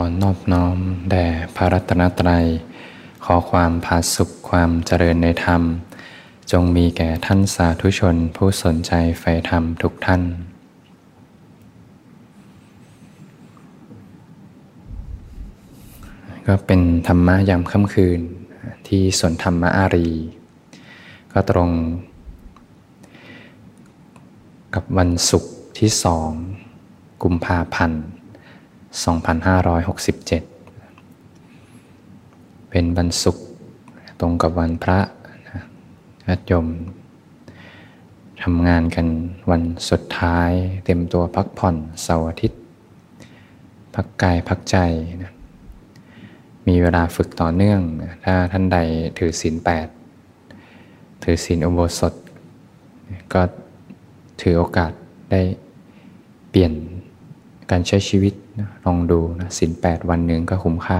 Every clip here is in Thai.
อนอบน้อมแด่พระรัตนตรัย ขอความผาสุขความเจริญในธรรม จงมีแก่ท่านสาธุชนผู้สนใจใฝ่ธรรมทุกท่านก็เป็นธรรมะยามค่ำคืนที่สวนธรรมะอารี ก็ตรง กับวันศุกร์ที่สองกุมภาพันธ์ 2567 เป็นวันศุกร์ตรงกับวันพระญาติโยมทำงานกันวันสุดท้าย เต็มตัวพักผ่อนเสาร์อาทิตย์ พักกายพักใจนะมีเวลาฝึกต่อเนื่องนะถ้าท่านใดถือศีลแปดถือศีลอุโบสถ ก็ถือโอกาสได้เปลี่ยนการใช้ชีวิต นะลองดูนะสินแปดวันหนึ่งก็คุ้มค่า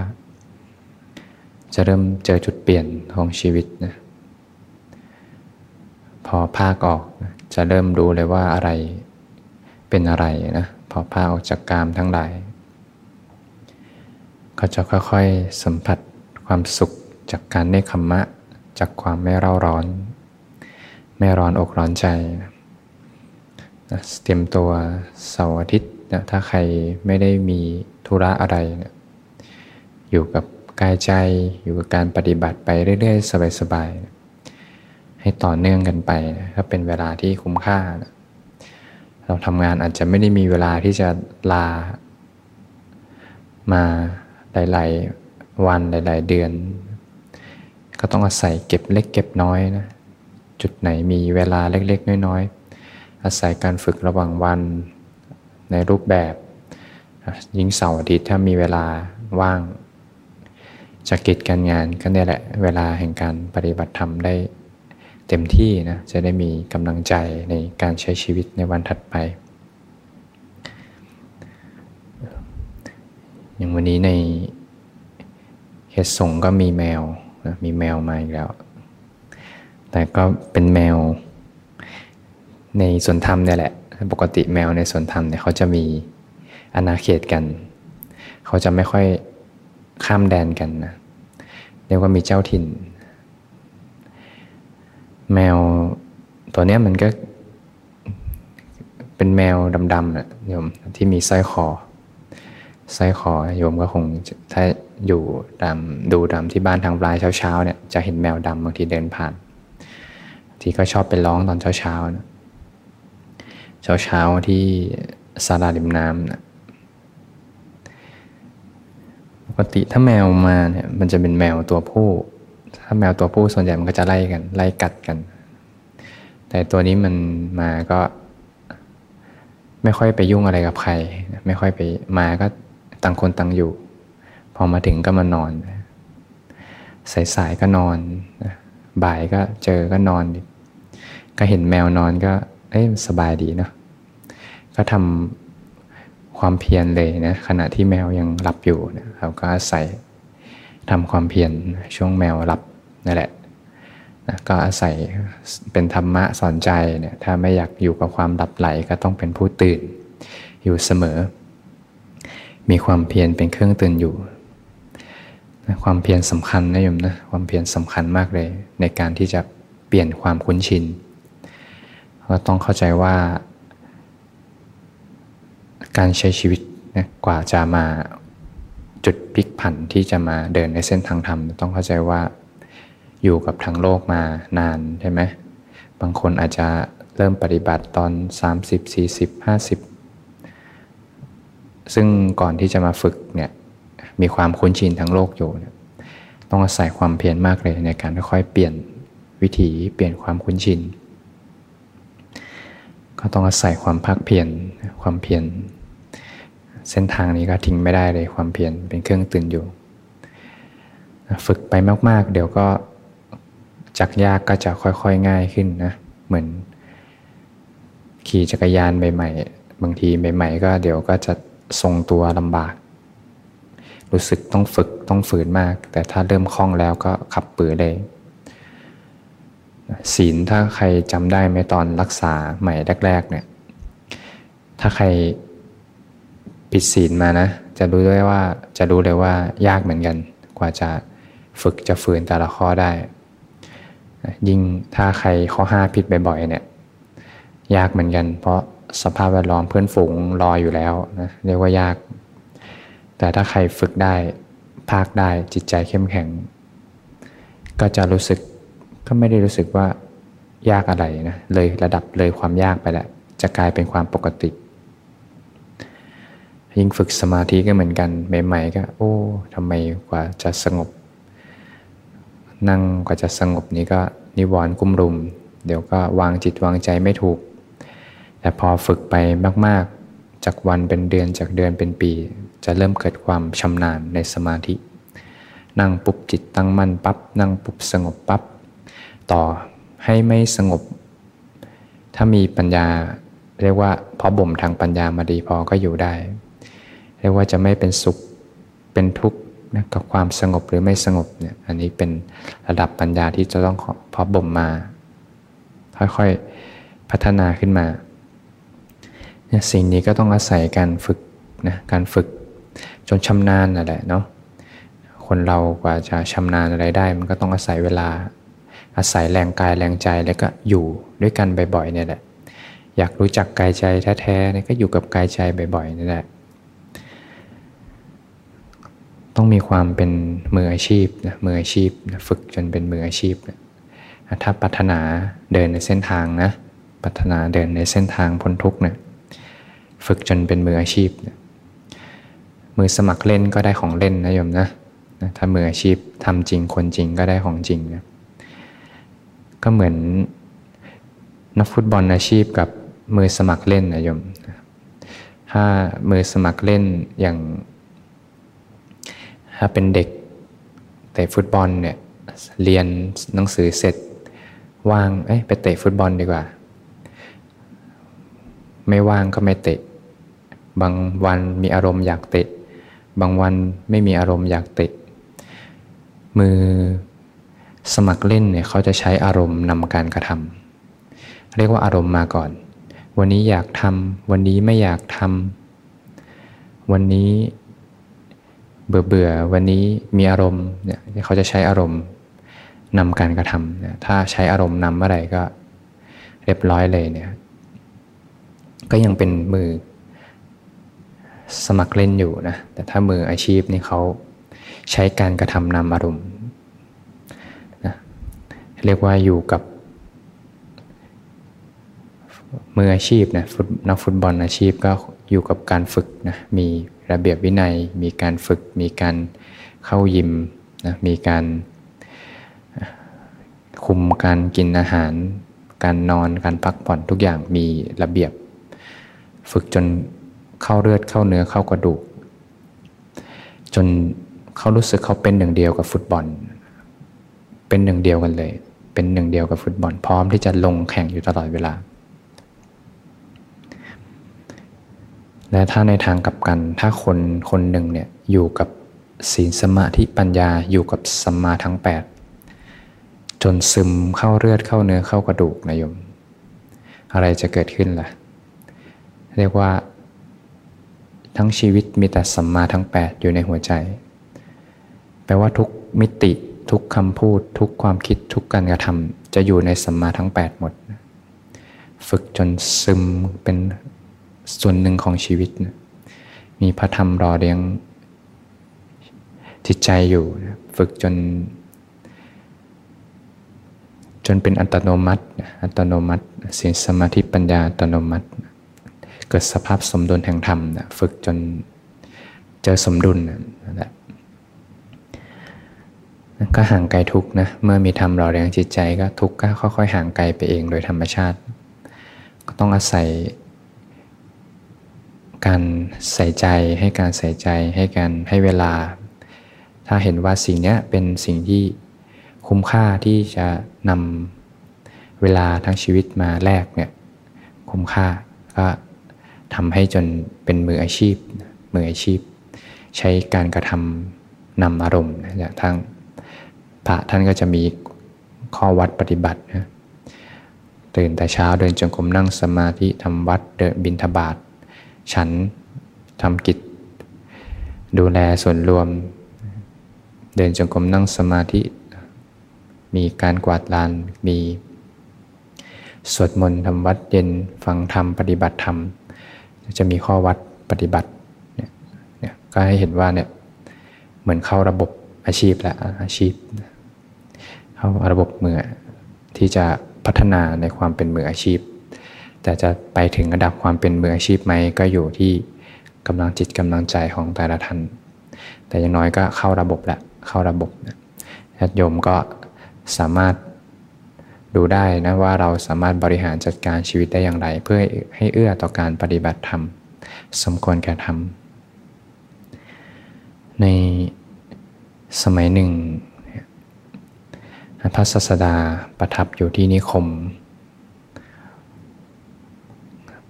จะเริ่มเจอจุดเปลี่ยนของชีวิตนะพอภาคออกนะจะเริ่มรู้เลยว่าอะไรเป็นอะไรนะพอภาคออกจากกามทั้งหลาย ก็จะค่อยๆสัมผัสความสุขจากการได้คำมะ จากความไม่เร่าร้อน ไม่ร้อนอกร้อนใจนะเตรียมตัวเสาร์อาทิตย์ นะถ้าใครไม่ได้มีธุระอะไรนะอยู่กับกายใจอยู่กับการปฏิบัติไปเรื่อยๆ สบายๆนะให้ต่อเนื่องกันไปนะก็เป็นเวลาที่คุ้มค่านะเราทำงานอาจจะไม่ได้มีเวลาที่จะลา มาหลายๆวันหลาย ๆ เดือน ก็ต้องอาศัยเก็บเล็กเก็บน้อยนะจุดไหนมีเวลาเล็ก ๆ น้อย ๆ อาศัยการฝึกระหว่างวัน ในรูปแบบยิ่งเสาร์อาทิตย์ถ้ามีเวลาว่างจากกิจการงานก็เนี่ยแหละเวลาแห่งการปฏิบัติธรรมได้เต็มที่นะจะได้มีกำลังใจในการใช้ชีวิตในวันถัดไป อย่างวันนี้ในเหตุส่งก็มีแมวนะมีแมวมาอีกแล้ว แต่ก็เป็นแมวในส่วนธรรมเนี่ยแหละ ปกติแมวในสวนธรรมเนี่ยเขาจะมีอาณาเขตกัน เขาจะไม่ค่อยข้ามแดนกันนะเรียกว่ามีเจ้าถิ่น แมวตัวเนี้ยมันก็เป็นแมวดำๆนะโยมที่มีสร้อยคอสร้อยคอโยมก็คงถ้าอยู่ตามดูตามที่บ้านทางปลายเช้าๆเนี่ยจะเห็นแมวดำบางทีเดินผ่าน ที่ก็ชอบไปร้องตอนเช้าๆนะ เช้าเช้าที่ศาลาริมน้ำนะปกติถ้าแมวมาเนี่ยมันจะเป็นแมวตัวผู้ ถ้าแมวตัวผู้ส่วนใหญ่มันก็จะไล่กันไล่กัดกัน แต่ตัวนี้มันมาก็ไม่ค่อยไปยุ่งอะไรกับใคร ไม่ค่อยไปมาก็ต่างคนต่างอยู่ พอมาถึงก็มานอน สายๆก็นอน บ่ายก็เจอก็นอน ก็เห็นแมวนอนก็ เอ้ยสบายดีเนาะก็ทำความเพียรเลยนะขณะที่แมวยังหลับอยู่นะเราก็อาศัยทำความเพียรช่วงแมวหลับนั่นแหละนะก็อาศัยเป็นธรรมะสอนใจเนี่ยถ้าไม่อยากอยู่กับความหลับไหลก็ต้องเป็นผู้ตื่นอยู่เสมอ มีความเพียรเป็นเครื่องตื่นอยู่นะความเพียรสำคัญนะโยมนะความเพียรสำคัญมากเลย ในการที่จะเปลี่ยนความคุ้นชิน ก็ต้องเข้าใจว่า การใช้ชีวิตนะกว่าจะมาจุดพลิกผันที่จะมาเดินในเส้นทางธรรม ต้องเข้าใจว่าอยู่กับทางโลกมานานใช่ไหมบางคนอาจจะเริ่มปฏิบัติตอน 30 40 50 ซึ่งก่อนที่จะมาฝึกเนี่ยมีความคุ้นชินทางโลกอยู่เนี่ยต้องอาศัยความเพียรมากเลยในการค่อยๆเปลี่ยนวิถีเปลี่ยนความคุ้นชิน ก็ต้องอาศัยความภาคเพียรความเพียรเส้นทางนี้ก็ทิ้งไม่ได้เลยความเพียรเป็นเครื่องตื่นอยู่ ฝึกไปมาก ๆ เดี๋ยวก็จากยากก็จะค่อยๆง่ายขึ้นนะเหมือน ขี่จักรยานใหม่ๆ บางทีใหม่ ๆ ก็เดี๋ยวก็จะทรงตัวลำบาก รู้สึกต้องฝึกต้องฝืนมาก แต่ถ้าเริ่มคล่องแล้วก็ขับปือเลย ศีลถ้าใครจำได้ไหมตอนรักษาใหม่แรก ๆ เนี่ย ถ้าใครผิดศีลมานะ จะรู้ด้วยว่าจะรู้เลยว่ายากเหมือนกัน กว่าจะฝึกจะฝืนแต่ละข้อได้ ยิ่งถ้าใครข้อห้าผิดบ่อยๆเนี่ย ยากเหมือนกัน เพราะสภาพแวดล้อมเพื่อนฝูงรออยู่แล้วนะเรียกว่ายาก แต่ถ้าใครฝึกได้ภาคได้จิตใจเข้มแข็ง ก็จะรู้สึก ก็ไม่ได้รู้สึกว่ายากอะไรนะเลยระดับเลยความยากไปแล้วจะกลายเป็นความปกติ ยิ่งฝึกสมาธิก็เหมือนกันใหม่ๆก็ โอ้ทำไมกว่าจะสงบ นั่งกว่าจะสงบนี้ก็นิวรณ์กุ้มรุม เดี๋ยวก็วางจิตวางใจไม่ถูก แต่พอฝึกไปมาก ๆ จากวันเป็นเดือนจากเดือนเป็นปี จะเริ่มเกิดความชำนาญในสมาธิ นั่งปุ๊บจิตตั้งมั่นปับ๊บนั่งปุ๊บสงบปับ๊บ ต่อให้ไม่สงบ ถ้ามีปัญญา เรียกว่าพอบ่มทางปัญญามาดีพอก็อยู่ได้ เรียกว่าจะไม่เป็นสุขเป็นทุกข์นะกับความสงบหรือไม่สงบเนี่ยอันนี้เป็นระดับปัญญาที่จะต้องพอบ่มมา ค่อยๆพัฒนาขึ้นมาเนี่ยสิ่งนี้ก็ต้องอาศัยการฝึกนะการฝึกจนชำนาญนั่นแหละเนาะคนเรากว่าจะชำนาญอะไรได้ มันก็ต้องอาศัยเวลา อาศัยแรงกายแรงใจแล้วก็อยู่ด้วยกันบ่อยๆเนี่ยแหละ อยากรู้จักกายใจแท้ๆเนี่ยก็อยู่กับกายใจบ่อยๆนี่แหละ ต้องมีความเป็นมืออาชีพนะมืออาชีพนะฝึกจนเป็นมืออาชีพนะถ้าปัฒนาเดินในเส้นทางนะปัฒนาเดินในเส้นทางพ้นทุกเนะฝึกจนเป็นมืออาชีพนะมือสมัครเล่นก็ได้ของเล่นนะโยมนะถ้ามืออาชีพทำจริงคนจริงก็ได้ของจริงนะ ก็เหมือนนักฟุตบอลอาชีพกับมือสมัครเล่นนะโยม ถ้ามือสมัครเล่นอย่าง ถ้าเป็นเด็กเตะฟุตบอลเนี่ยเรียนหนังสือเสร็จว่างเอ้ยไปเตะฟุตบอลดีกว่า ไม่ว่างก็ไม่เตะ บางวันมีอารมณ์อยากเตะ บางวันไม่มีอารมณ์อยากเตะ มือ สมัครเล่นเนี่ยเขาจะใช้อารมณ์นำการกระทำเรียกว่าอารมณ์มาก่อน วันนี้อยากทำวันนี้ไม่อยากทำวันนี้เบื่อเบื่อวันนี้มีอารมณ์เนี่ยเขาจะใช้อารมณ์นำการกระทำถ้าใช้อารมณ์นำเมื่อไรก็เรียบร้อยเลยเนี่ยก็ยังเป็นมือสมัครเล่นอยู่นะแต่ถ้ามืออาชีพนี่เขาใช้การกระทำนำอารมณ์ เรียกว่าอยู่กับมืออาชีพนะนักฟุตบอลอาชีพก็อยู่กับการฝึกนะมีระเบียบวินัย มีการฝึก มีการเข้ายิมนะมีการคุมการกินอาหาร การนอนการพักผ่อนทุกอย่างมีระเบียบ ฝึกจนเข้าเลือดเข้าเนื้อเข้ากระดูก จนเขารู้สึกเขาเป็นหนึ่งเดียวกับฟุตบอล เป็นหนึ่งเดียวกันเลย เป็นหนึ่งเดียวกับฟุตบอลพร้อมที่จะลงแข่งอยู่ตลอดเวลา และถ้าในทางกลับกันถ้าคนคนหนึ่งเนี่ยอยู่กับศีลสมาธิปัญญาอยู่กับสัมมาทั้ง 8 จนซึมเข้าเลือดเข้าเนื้อเข้ากระดูกนะโยม อะไรจะเกิดขึ้นล่ะ เรียกว่าทั้งชีวิตมีแต่สัมมาทั้ง 8 อยู่ในหัวใจ แปลว่าทุกมิติ ทุกคำพูดทุกความคิดทุกการกระทำจะอยู่ในสัมมาทั้ง 8 หมด ฝึกจนซึมเป็นส่วนหนึ่งของชีวิต มีพระธรรมรอเลี้ยงจิตใจอยู่ ฝึกจน จนเป็นอัตโนมัติ อัตโนมัติสิ่งสมาธิปัญญาอัตโนมัติ เกิดสภาพสมดุลแห่งธรรม ฝึกจนเจอสมดุลนั่นแหละ ก็ห่างไกลทุกนะ เมื่อมีธรรมหล่อเลี้ยงจิตใจก็ทุกก็ค่อยๆห่างไกลไปเองโดยธรรมชาติ ก็ต้องอาศัย การใส่ใจให้การใส่ใจให้การให้เวลา ถ้าเห็นว่าสิ่งนี้เป็นสิ่งที่คุ้มค่าที่จะนำเวลาทั้งชีวิตมาแลกเนี่ยคุ้มค่าก็ทำให้จนเป็นมืออาชีพมืออาชีพ ใช้การกระทำนำอารมณ์นะทั้ง พระท่านก็จะมีข้อวัดปฏิบัตินะตื่นแต่เช้าเดินจงกรมนั่งสมาธิทำวัดเดินบินทบาทฉันทำกิจ ดูแลส่วนรวม เดินจงกรมนั่งสมาธิ มีการกวาดลานมีสวดมนต์ทำวัดเย็นฟังธรรมปฏิบัติธรรม จะมีข้อวัดปฏิบัติเนี่ยก็ให้เห็นว่าเนี่ยเหมือนเข้าระบบอาชีพแหละอาชีพ เข้าระบบมือที่จะพัฒนาในความเป็นมืออาชีพ แต่จะไปถึงระดับความเป็นมืออาชีพไหมก็อยู่ที่กำลังจิตกำลังใจของแต่ละท่าน แต่อย่างน้อยก็เข้าระบบแหละเข้าระบบญาติโยมก็สามารถดูได้นะว่าเราสามารถบริหารจัดการชีวิตได้อย่างไร เพื่อให้เอื้อต่อการปฏิบัติธรรม สมควรแก่ธรรม ในสมัยหนึ่ง พระศาสดาประทับอยู่ที่นิคม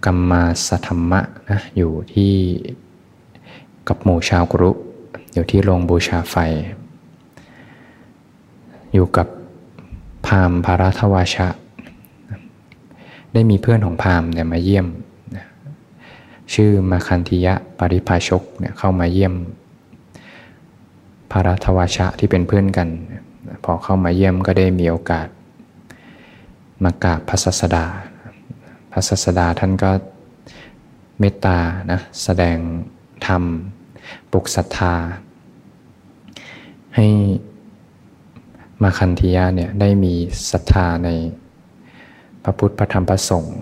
กัมมาสธรรมะนะอยู่ที่กับหมู่ชาวกรุอยู่ที่โรงบูชาไฟ อยู่กับพามภารัทวาชะ ได้มีเพื่อนของพามเนี่ยมาเยี่ยม ชื่อมาคันธิยะปริภาชกเนี่ยเข้ามาเยี่ยมภารัทวาชะที่เป็นเพื่อนกันพ อเข้ามาเยี่ยมก็ได้มีโอกาส มากราบพระสัสดา พระสัสดาท่านก็เมตตานะแสดงธรรมปลุกศรัทธา ให้มาคันธียะเนี่ยได้มีศรัทธาในพระพุทธพระธรรมพระสงฆ์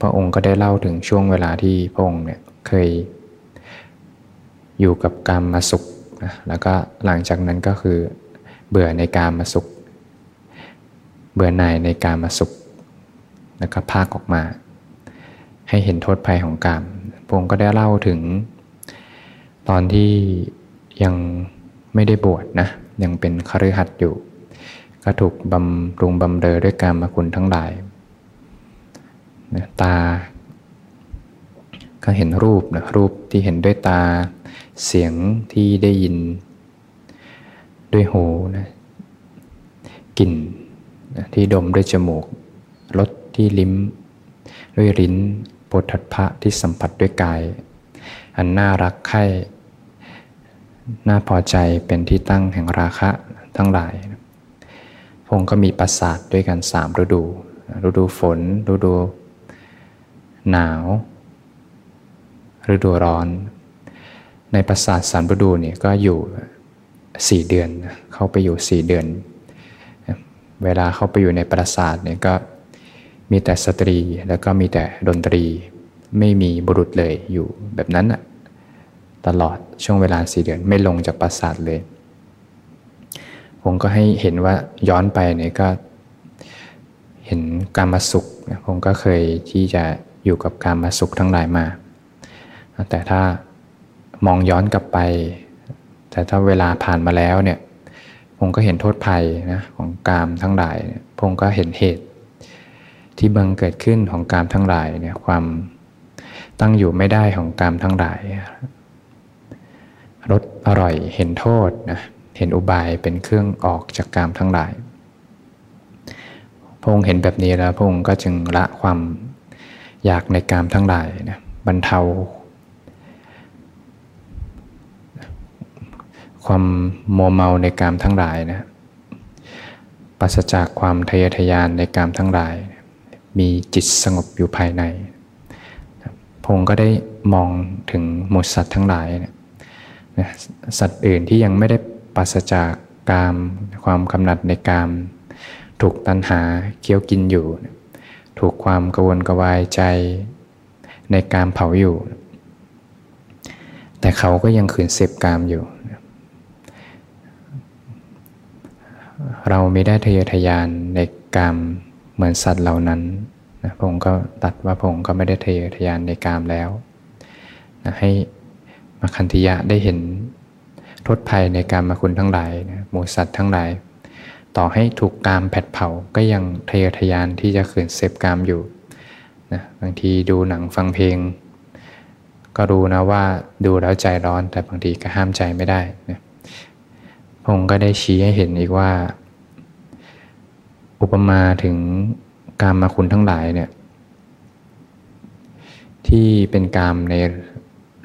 พระองค์ก็ได้เล่าถึงช่วงเวลาที่พระองค์เนี่ยเคยอยู่กับการมาสุขนะแล้วก็หลังจากนั้นก็คือ เบื่อในการมาสุข เบื่อหน่ายในการมาสุข แล้วก็พากออกมา ให้เห็นโทษภัยของกามพระองค์ก็ได้เล่าถึง ตอนที่ยังไม่ได้บวชนะ ยังเป็นคฤหัสถ์อยู่ ก็ถูกบำรุงบำเรอด้วยการมาคุณทั้งหลายตา ก็เห็นรูปนะรูปที่เห็นด้วยตา เสียงที่ได้ยิน ด้วยหูนะกลิ่นนะที่ดมด้วยจมูกรสที่ลิ้ม ด้วยลิ้นปวดทัดพระที่สัมผัสด้วยกาย อันน่ารักใคร่น่าพอใจเป็นที่ตั้งแห่งราคะทั้งหลายพงก็มีประสาทด้วยกันสามฤดู ฤดูฝน ฤดู หนาว ฤดูร้อน ในประสาทสามฤดูเนี่ยก็อยู่ สี่เดือน เข้าไปอยู่สี่เดือน เวลาเข้าไปอยู่ในปราสาทเนี่ยก็มีแต่สตรีแล้วก็มีแต่ดนตรี ไม่มีบุรุษเลยอยู่แบบนั้นอะตลอดช่วงเวลาสี่เดือนไม่ลงจากปราสาทเลย ผมก็ให้เห็นว่าย้อนไปเนี่ยก็เห็นการมาสุขผมก็เคยที่จะอยู่กับการมาสุขทั้งหลายมา แต่ถ้ามองย้อนกลับไป แต่ถ้าเวลาผ่านมาแล้วเนี่ยผมก็เห็นโทษภัยนะของกามทั้งหลายผมก็เห็นเหตุ ที่บังเกิดขึ้นของกามทั้งหลายเนี่ยความตั้งอยู่ไม่ได้ของกามทั้งหลายรสอร่อยเห็นโทษนะเห็นอุบายเป็นเครื่องออกจากกามทั้งหลายพงค์เห็นแบบนี้แล้วพงค์ก็จึงละความอยากในกามทั้งหลายนะบรรเทา ความมัวเมาในกามทั้งหลายนะปราศจากความทะเยอทะยานในกามทั้งหลาย มีจิตสงบอยู่ภายในพงค์ก็ได้มองถึงหมดสัตว์ทั้งหลายนะสัตว์อื่นที่ยังไม่ได้ปัสจากกามความกำหนัดในกาม ถูกตัณหาเคี้ยวกินอยู่ ถูกความกวนกวายใจในกามเผาอยู่ แต่เขาก็ยังขืนเสพกามอยู่ เราไม่ได้ทะเยอทะยานในกามเหมือนสัตว์เหล่านั้นนะพระองค์ก็ตัดว่าพระองค์ก็ไม่ได้ทะเยอทะยานในกามแล้วนะให้มาคันธิยะได้เห็นโทษภัยในการมาคุณทั้งหลายนะหมูสัตว์ทั้งหลาย ต่อให้ถูกกามแผดเผาก็ยังทะเยอทะยานที่จะขืนเสพกามอยู่นะบางทีดูหนังฟังเพลง ก็รู้นะว่าดูแล้วใจร้อนแต่บางทีก็ห้ามใจไม่ได้นะพงก็ได้ชี้ให้เห็นอีกว่า อุปมาถึงการมาคุณทั้งหลายเนี่ยที่เป็นกามใน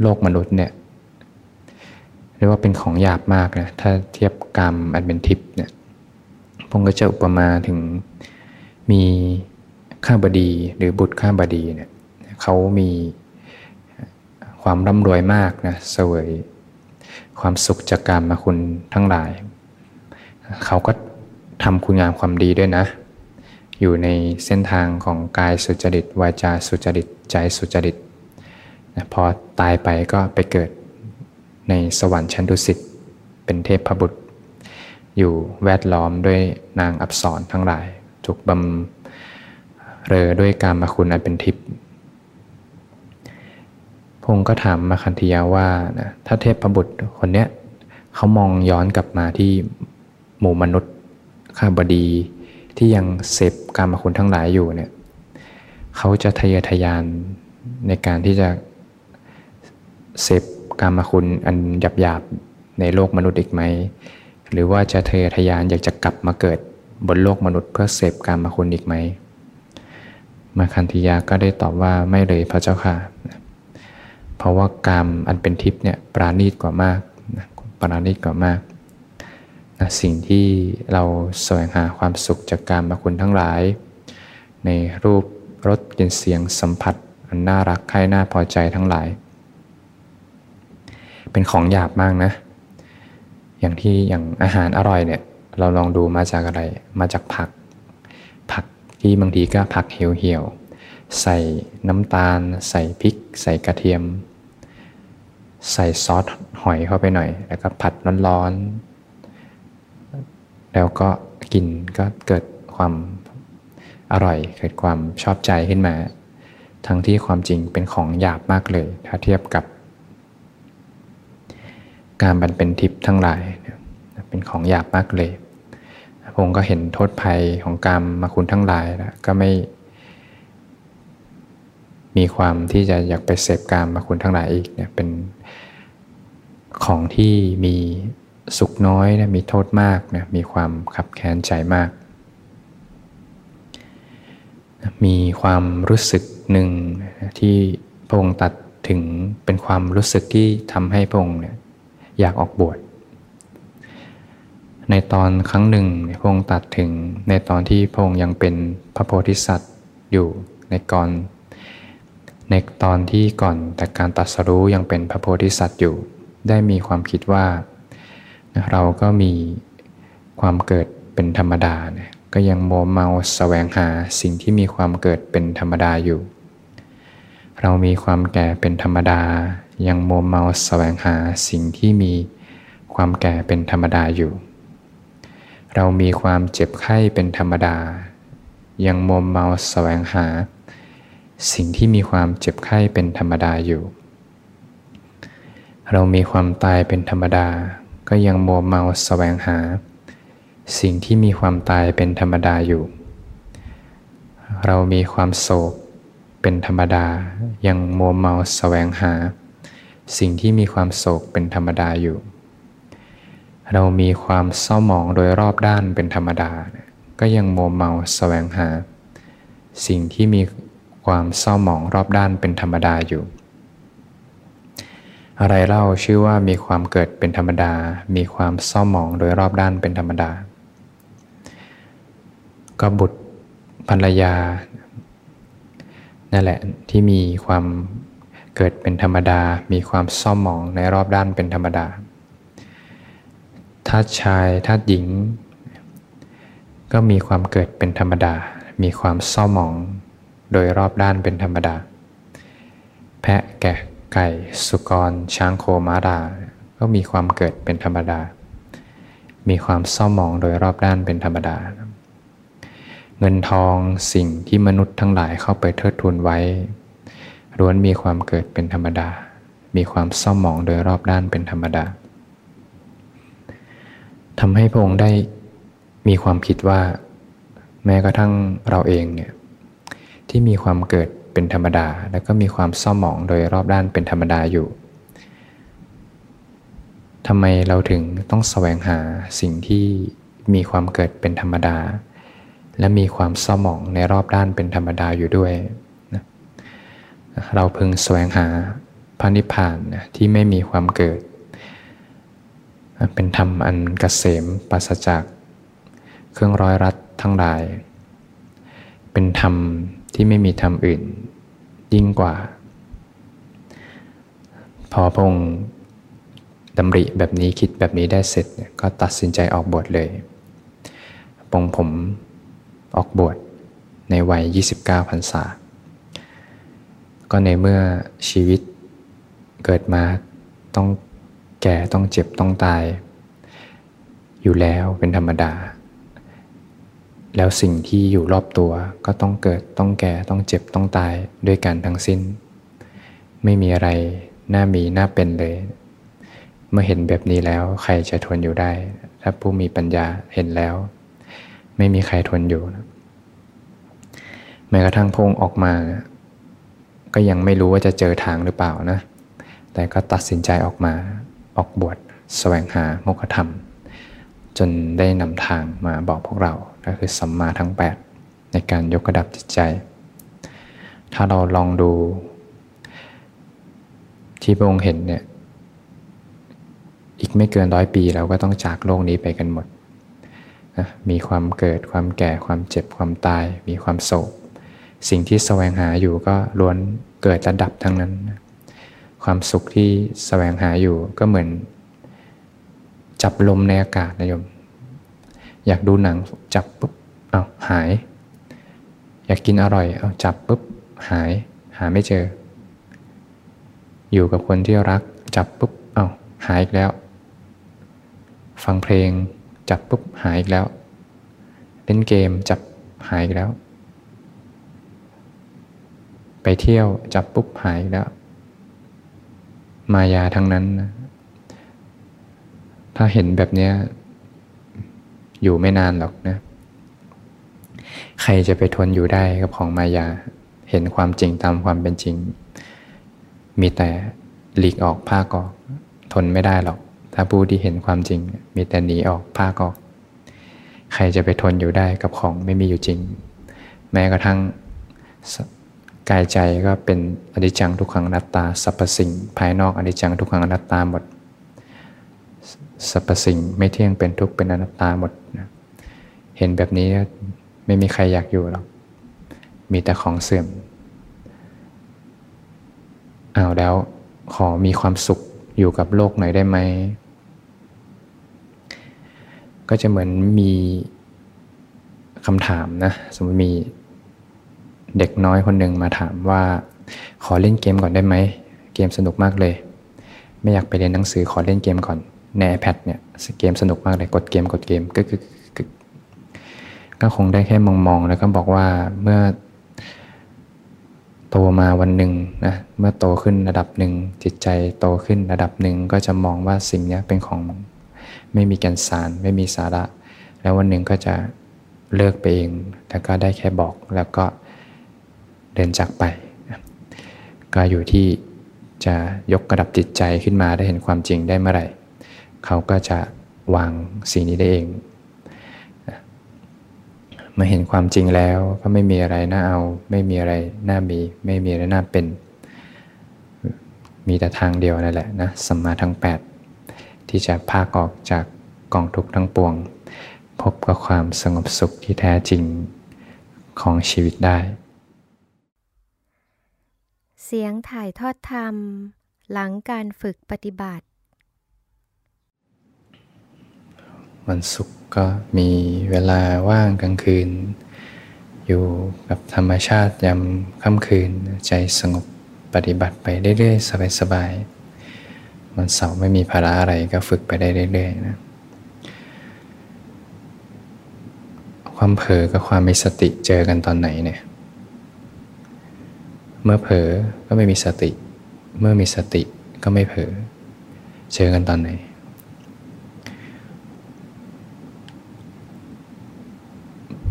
โลกมนุษย์เนี่ยเรียกว่าเป็นของหยาบมากนะถ้าเทียบกรรมอันเป็นทิพย์เนี่ยพงก็จะอุปมาถึงมีข้าบดีหรือบุตรข้าบดีเนี่ยเขามีความร่ำรวยมากนะเสวยความสุขจากการมาคุณทั้งหลาย เขาก็ ทำคุณงามความดีด้วยนะ อยู่ในเส้นทางของกายสุจริต วาจาสุจริต ใจสุจริตนะพอตายไปก็ไปเกิดในสวรรค์ชั้นดุสิต เป็นเทพพบุตร อยู่แวดล้อมด้วยนางอับสรทั้งหลาย ถูกบำเรอด้วยการมาคุณอันเป็นทิพย์พงก็ถามมาคันธยาว่านะถ้าเทพบุตรคนเนี้ยเขามองย้อนกลับมาที่หมู่มนุษย์ ข้าบดีที่ยังเสพกรรมคุณทั้งหลายอยู่เนี่ยเขาจะทะเยอทะยานในการที่จะเสพกรรมคุณอันหยาบหยาบในโลกมนุษย์อีกไหม หรือว่าจะทะเยอทะยานอยากจะกลับมาเกิดบนโลกมนุษย์เพื่อเสพกรรมคุณอีกไหม มาคันธียาก็ได้ตอบว่าไม่เลยพระเจ้าค่ะ เพราะว่ากรรมอันเป็นทิพย์เนี่ยปราณีตกว่ามากปราณีตกว่ามาก สิ่งที่เราแสวงหาความสุขจากการมาคุณทั้งหลาย ในรูปรสกลิ่นเสียงสัมผัสอันน่ารักใคร่น่าพอใจทั้งหลาย เป็นของหยาบมากนะ อย่างที่อย่างอาหารอร่อยเนี่ย เราลองดูมาจากอะไร มาจากผัก ผักที่บางทีก็ผักเหี่ยวๆใส่น้ำตาล ใส่พริก ใส่กระเทียม ใส่ซอสหอยเข้าไปหน่อย แล้วก็ผัดร้อนๆ แล้วก็กินก็เกิดความอร่อย เกิดความชอบใจขึ้นมา ทั้งที่ความจริงเป็นของหยาบมากเลย ถ้าเทียบกับ การบันเป็นทิพย์ทั้งหลายเป็นของหยาบมากเลยพงค์ก็เห็นโทษภัยของกรรมมาคุณทั้งหลายแล้วก็ไม่ มีความที่จะอยากไปเสพกรรมมาคุณทั้งหลายอีกเนี่ยเป็นของที่มี สุขน้อยนะมีโทษมากนะมีความขับแค้นใจมาก มีความรู้สึกหนึ่งที่พระองค์ตัดถึงเป็นความรู้สึกที่ทำให้พระองค์เนี่ยอยากออกบวชในตอนครั้งหนึ่งพระองค์ตัดถึงในตอนที่พระองค์ยังเป็นพระโพธิสัตว์อยู่ในก่อนในตอนที่ก่อนแต่การตัดสรู้ยังเป็นพระโพธิสัตว์อยู่ ได้มีความคิดว่า เราก็มีความเกิดเป็นธรรมดาเนี่ยก็ยังโมเมาสแสวงหาสิ่งที่มีความเกิดเป็นธรรมดาอยู่ เรามีความแก่เป็นธรรมดา ยังโมเมาสแสวงหาสิ่งที่มีความแก่เป็นธรรมดาอยู่ เรามีความเจ็บไข้เป็นธรรมดา ยังมมเมาแสวงหา สิ่งที่มีความเจ็บไข้เป็นธรรมดาอยู่ เรามีความตายเป็นธรรมดา ก็ยังมัวเมาแสวงหา สิ่งที่มีความตายเป็นธรรมดาอยู่ เรามีความโศกเป็นธรรมดา ยังมัวเมาแสวงหา สิ่งที่มีความโศกเป็นธรรมดาอยู่ เรามีความเศร้าหมองโดยรอบด้านเป็นธรรมดา ก็ยังมัวเมาสแสวงหา สิ่งที่มีความเศร้าหมองรอบด้านเป็นธรรมดาอยู่ อะไรเล่าชื่อว่ามีความเกิดเป็นธรรมดา มีความเศร้าหมองโดยรอบด้านเป็นธรรมดา ก็บุตรภรรยา นั่นแหละที่มีความเกิดเป็นธรรมดา มีความเศร้าหมองในรอบด้านเป็นธรรมดาธาตุชายธาตุหญิง ก็มีความเกิดเป็นธรรมดา มีความเศร้าหมอง โดยรอบด้านเป็นธรรมดา แพะแกะ ไก่สุกร ช้างโคม้าดา ก็มีความเกิดเป็นธรรมดา มีความเศร้าหมองโดยรอบด้านเป็นธรรมดา เงินทองสิ่งที่มนุษย์ทั้งหลายเข้าไปเทิดทูนไว้ล้วนมีความเกิดเป็นธรรมดา มีความเศร้าหมองโดยรอบด้านเป็นธรรมดาทำให้พระองค์ได้มีความคิดว่า แม้กระทั่งเราเองเนี่ยที่มีความเกิด เป็นธรรมดา แล้วก็มีความเศร้าหมองโดยรอบด้านเป็นธรรมดาอยู่ทำไมเราถึงต้องแสวงหาสิ่งที่มีความเกิดเป็นธรรมดา และมีความเศร้าหมองในรอบด้านเป็นธรรมดาอยู่ด้วยนะเราพึงแสวงหาพระนิพพานนะที่ไม่มีความเกิด เป็นธรรมอันกเกษมปราศจาก เครื่องร้อยรัดทั้งหลาย เป็นธรรม ที่ไม่มีธรรมอื่นยิ่งกว่า พอพงดำริแบบนี้คิดแบบนี้ได้เสร็จ ก็ตัดสินใจออกบวชเลยปงผมออกบวชในวัย 29พรรษา ก็ในเมื่อชีวิตเกิดมาต้องแก่ต้องเจ็บต้องตาย อยู่แล้วเป็นธรรมดา แล้วสิ่งที่อยู่รอบตัวก็ต้องเกิดต้องแก่ต้องเจ็บต้องตายด้วยกันทั้งสิ้น ไม่มีอะไรน่ามีน่าเป็นเลย เมื่อเห็นแบบนี้แล้วใครจะทนอยู่ได้ ถ้าผู้มีปัญญาเห็นแล้ว ไม่มีใครทนอยู่นะแม้กระทั่งพงออกมา ก็ยังไม่รู้ว่าจะเจอทางหรือเปล่านะ แต่ก็ตัดสินใจออกมาออกบวชแสวงหาโมกขธรรม จนได้นำทางมาบอกพวกเรา ก็คือสัมมาทั้ง 8 ในการยกระดับจิตใจ ถ้าเราลองดู ที่พระองค์เห็นเนี่ยอีกไม่เกินร้อยปีเราก็ต้องจากโลกนี้ไปกันหมดนะมีความเกิดความแก่ความเจ็บความตาย มีความโศก สิ่งที่แสวงหาอยู่ก็ล้วนเกิดระดับทั้งนั้นนะความสุขที่แสวงหาอยู่ก็เหมือนจับลมในอากาศนะโยม อยากดูหนังจับปุ๊บเอาหาย อยากกินอร่อยเอาจับปุ๊บหาย หาไม่เจอ อยู่กับคนที่รัก จับปุ๊บเอาหายอีกแล้ว ฟังเพลง จับปุ๊บหายอีกแล้ว เล่นเกมจับหายอีกแล้ว ไปเที่ยวจับปุ๊บหายอีกแล้ว มายาทั้งนั้นนะถ้าเห็นแบบนี้ อยู่ไม่นานหรอกนะ ใครจะไปทนอยู่ได้กับของมายา เห็นความจริงตามความเป็นจริง มีแต่หลีกออกภาคออก ทนไม่ได้หรอก ถ้าผู้ที่เห็นความจริง มีแต่หนีออกภาคออก ใครจะไปทนอยู่ได้กับของไม่มีอยู่จริง แม้กระทั่งกายใจก็เป็นอนิจจังทุกขังนัตตาสรรพสิ่ง ภายนอกอนิจจังทุกขังนัตตาหมด สรรพสิ่งไม่เที่ยงเป็นทุกข์เป็นอนัตตาหมดนะเห็นแบบนี้ไม่มีใครอยากอยู่หรอก มีแต่ของเสื่อมเอาแล้วขอมีความสุขอยู่กับโลกหน่อยได้ไหม ก็จะเหมือนมีคำถามนะ สมมติมีเด็กน้อยคนหนึ่งมาถามว่า ขอเล่นเกมก่อนได้ไหม เกมสนุกมากเลย ไม่อยากไปเรียนหนังสือขอเล่นเกมก่อน ใน iPad เนี่ยเกมสนุกมากเลยกดเกมกดเกมก็คือก็คงได้แค่มองๆแล้วก็บอกว่าเมื่อโตมาวันหนึ่งนะเมื่อโตขึ้นระดับหนึ่งจิตใจโตขึ้นระดับหนึ่งก็จะมองว่าสิ่งนี้เป็นของไม่มีแก่นสารไม่มีสาระ แล้ววันหนึ่งก็จะเลิกไปเองแต่ก็ได้แค่บอกแล้วก็เดินจากไป ก็อยู่ที่จะยกระดับจิตใจขึ้นมาได้เห็นความจริงได้เมื่อไหร่ เขาก็จะวางสิ่งนี้ได้เองเมื่อเห็นความจริงแล้วก็ไม่มีอะไรน่าเอา ไม่มีอะไรน่ามี ไม่มีอะไรน่าเป็น มีแต่ทางเดียวนั่นแหละนะสัมมาทั้ง 8 ที่จะพากออกจากกองทุกข์ทั้งปวง พบกับความสงบสุขที่แท้จริงของชีวิตได้ เสียงถ่ายทอดธรรม หลังการฝึกปฏิบัติ วันศุกร์ก็มีเวลาว่างกลางคืน อยู่กับธรรมชาติยามค่ำคืนใจสงบปฏิบัติไปเรื่อยๆ สบายๆวันเสาร์ไม่มีภาระอะไรก็ฝึกไปได้เรื่อยๆนะความเผลอกับความมีสติเจอกันตอนไหนเนี่ย เมื่อเผลอก็ไม่มีสติ เมื่อมีสติก็ไม่เผลอ เจอกันตอนไหน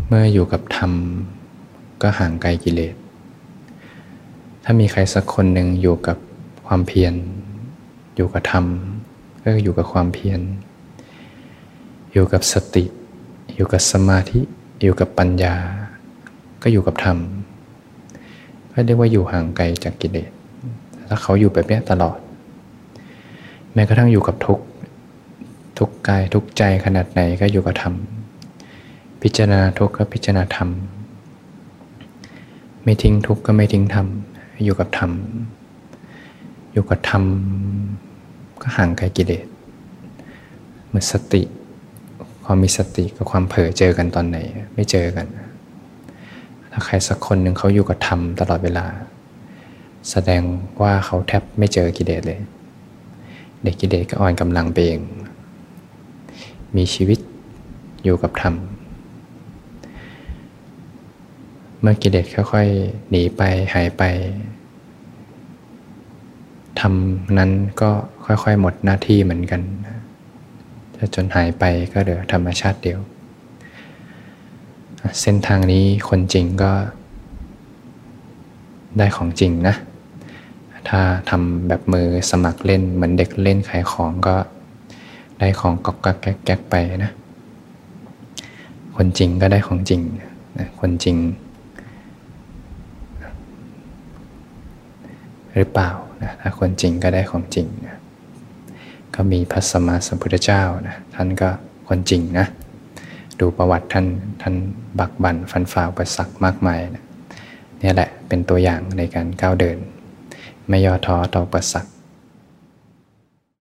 เมื่ออยู่กับธรรมก็ห่างไกลกิเลส ถ้ามีใครสักคนหนึ่งอยู่กับความเพียร อยู่กับธรรม ก็อยู่กับความเพียร อยู่กับสติ อยู่กับสมาธิ อยู่กับปัญญา ก็อยู่กับธรรม ก็เรียกว่าอยู่ห่างไกลจากกิเลส ถ้าเขาอยู่แบบนี้ตลอด แม้กระทั่งอยู่กับทุกทุกกายทุกใจขนาดไหนก็อยู่กับธรรม พิจารณาทุกข์ก็พิจารณาธรรม ไม่ทิ้งทุกข์ก็ไม่ทิ้งธรรม อยู่กับธรรม อยู่กับธรรม ก็ห่างไกลกิเลสเมื่อสติ ความมีสติกับความเผลอเจอกันตอนไหน ไม่เจอกัน ถ้าใครสักคนหนึ่งเขาอยู่กับธรรมตลอดเวลา แสดงว่าเขาแทบไม่เจอกิเลสเลย เด็กกิเลสก็อ่อนกำลังไปเอง มีชีวิตอยู่กับธรรม เมื่อกิเลสค่อยๆหนีไปหายไปธรรมนั้นก็ค่อยๆหมดหน้าที่เหมือนกันถ้าจนหายไปก็เหลือธรรมชาติเดียว เส้นทางนี้คนจริงก็ได้ของจริงนะ ถ้าทำแบบมือสมัครเล่นเหมือนเด็กเล่นขายของก็ได้ของกอกกักแก๊กไปนะ คนจริงก็ได้ของจริง คนจริง หรือเปล่านะถ้าคนจริงก็ได้ของจริงนะก็มีพระสมมาสัมพุทธเจ้านะท่านก็คนจริงนะดูประวัติท่านท่านบักบั่นฟันฝ่าอุปสรรคมากมายนะนี่แหละเป็นตัวอย่างในการก้าวเดิน ไม่ย่อท้อต่ออุปสรรค